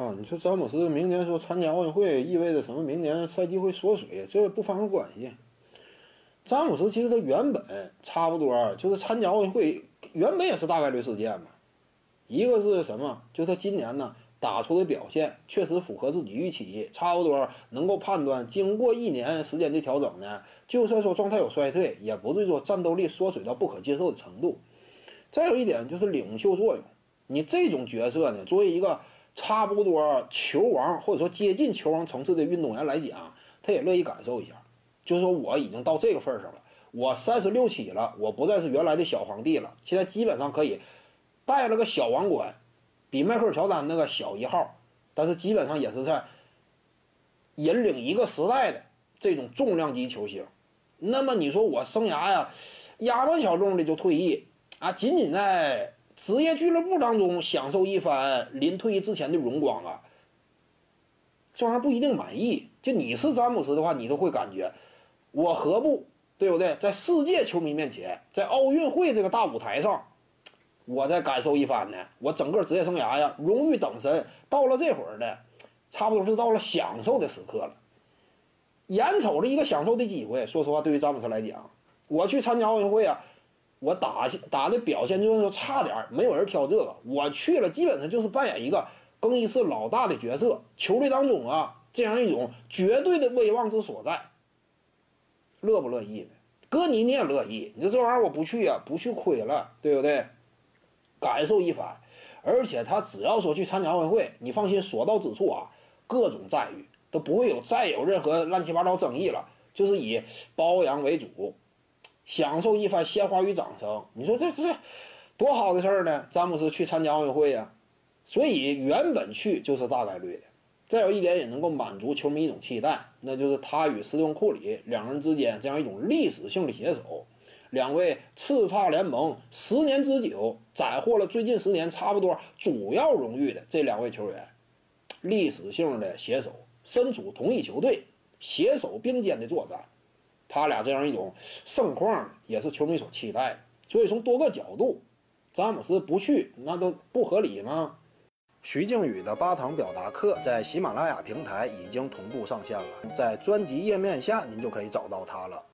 啊，你说詹姆斯明年说参加奥运会意味着什么？明年赛季会缩水，这不发生关系。詹姆斯其实他原本差不多就是参加奥运会，原本也是大概率事件嘛。一个是什么？就他今年呢打出的表现确实符合自己预期，差不多能够判断，经过一年时间的调整呢，就算说状态有衰退，也不至于说战斗力缩水到不可接受的程度。再有一点就是领袖作用，你这种角色呢，作为一个差不多球王或者说接近球王层次的运动员来讲，他也乐意感受一下。就是说我已经到这个份上了，我三十六起了，我不再是原来的小皇帝了，现在基本上可以带了个小王冠，比迈克尔乔丹那个小一号，但是基本上也是在引领一个时代的这种重量级球星。那么你说我生涯呀，压着小众的就退役啊，仅仅在职业俱乐部当中享受一番临退役之前的荣光啊，这玩意儿不一定满意。就你是詹姆斯的话，你都会感觉。我何不对不对？在世界球迷面前，在奥运会这个大舞台上，我再感受一番呢？我整个职业生涯呀，荣誉等身，到了这会儿呢，差不多是到了享受的时刻了。眼瞅着一个享受的机会，说实话，对于詹姆斯来讲，我去参加奥运会啊，我打打的表现就是说差点，没有人挑这个，我去了，基本上就是扮演一个更衣室老大的角色，球队当中啊，这样一种绝对的威望之所在。乐不乐意呢？哥你你也乐意？你说这玩意儿我不去呀，不去亏了，对不对？感受一番，而且他只要说去参加奥运会，你放心，所到之处啊，各种赞誉都不会有再有任何乱七八糟争议了，就是以包养为主，享受一番鲜花与掌声。你说这这多好的事儿呢？詹姆斯去参加奥运会呀，所以原本去就是大概率的。再有一点也能够满足球迷一种期待，那就是他与斯通库里两人之间这样一种历史性的携手，两位叱咤联盟十年之久、斩获了最近十年差不多主要荣誉的这两位球员，历史性的携手，身处同一球队，携手并肩的作战，他俩这样一种盛况也是球迷所期待。所以从多个角度，詹姆斯不去那都不合理吗？徐静宇的八堂表达课在喜马拉雅平台已经同步上线了，在专辑页面下您就可以找到它了。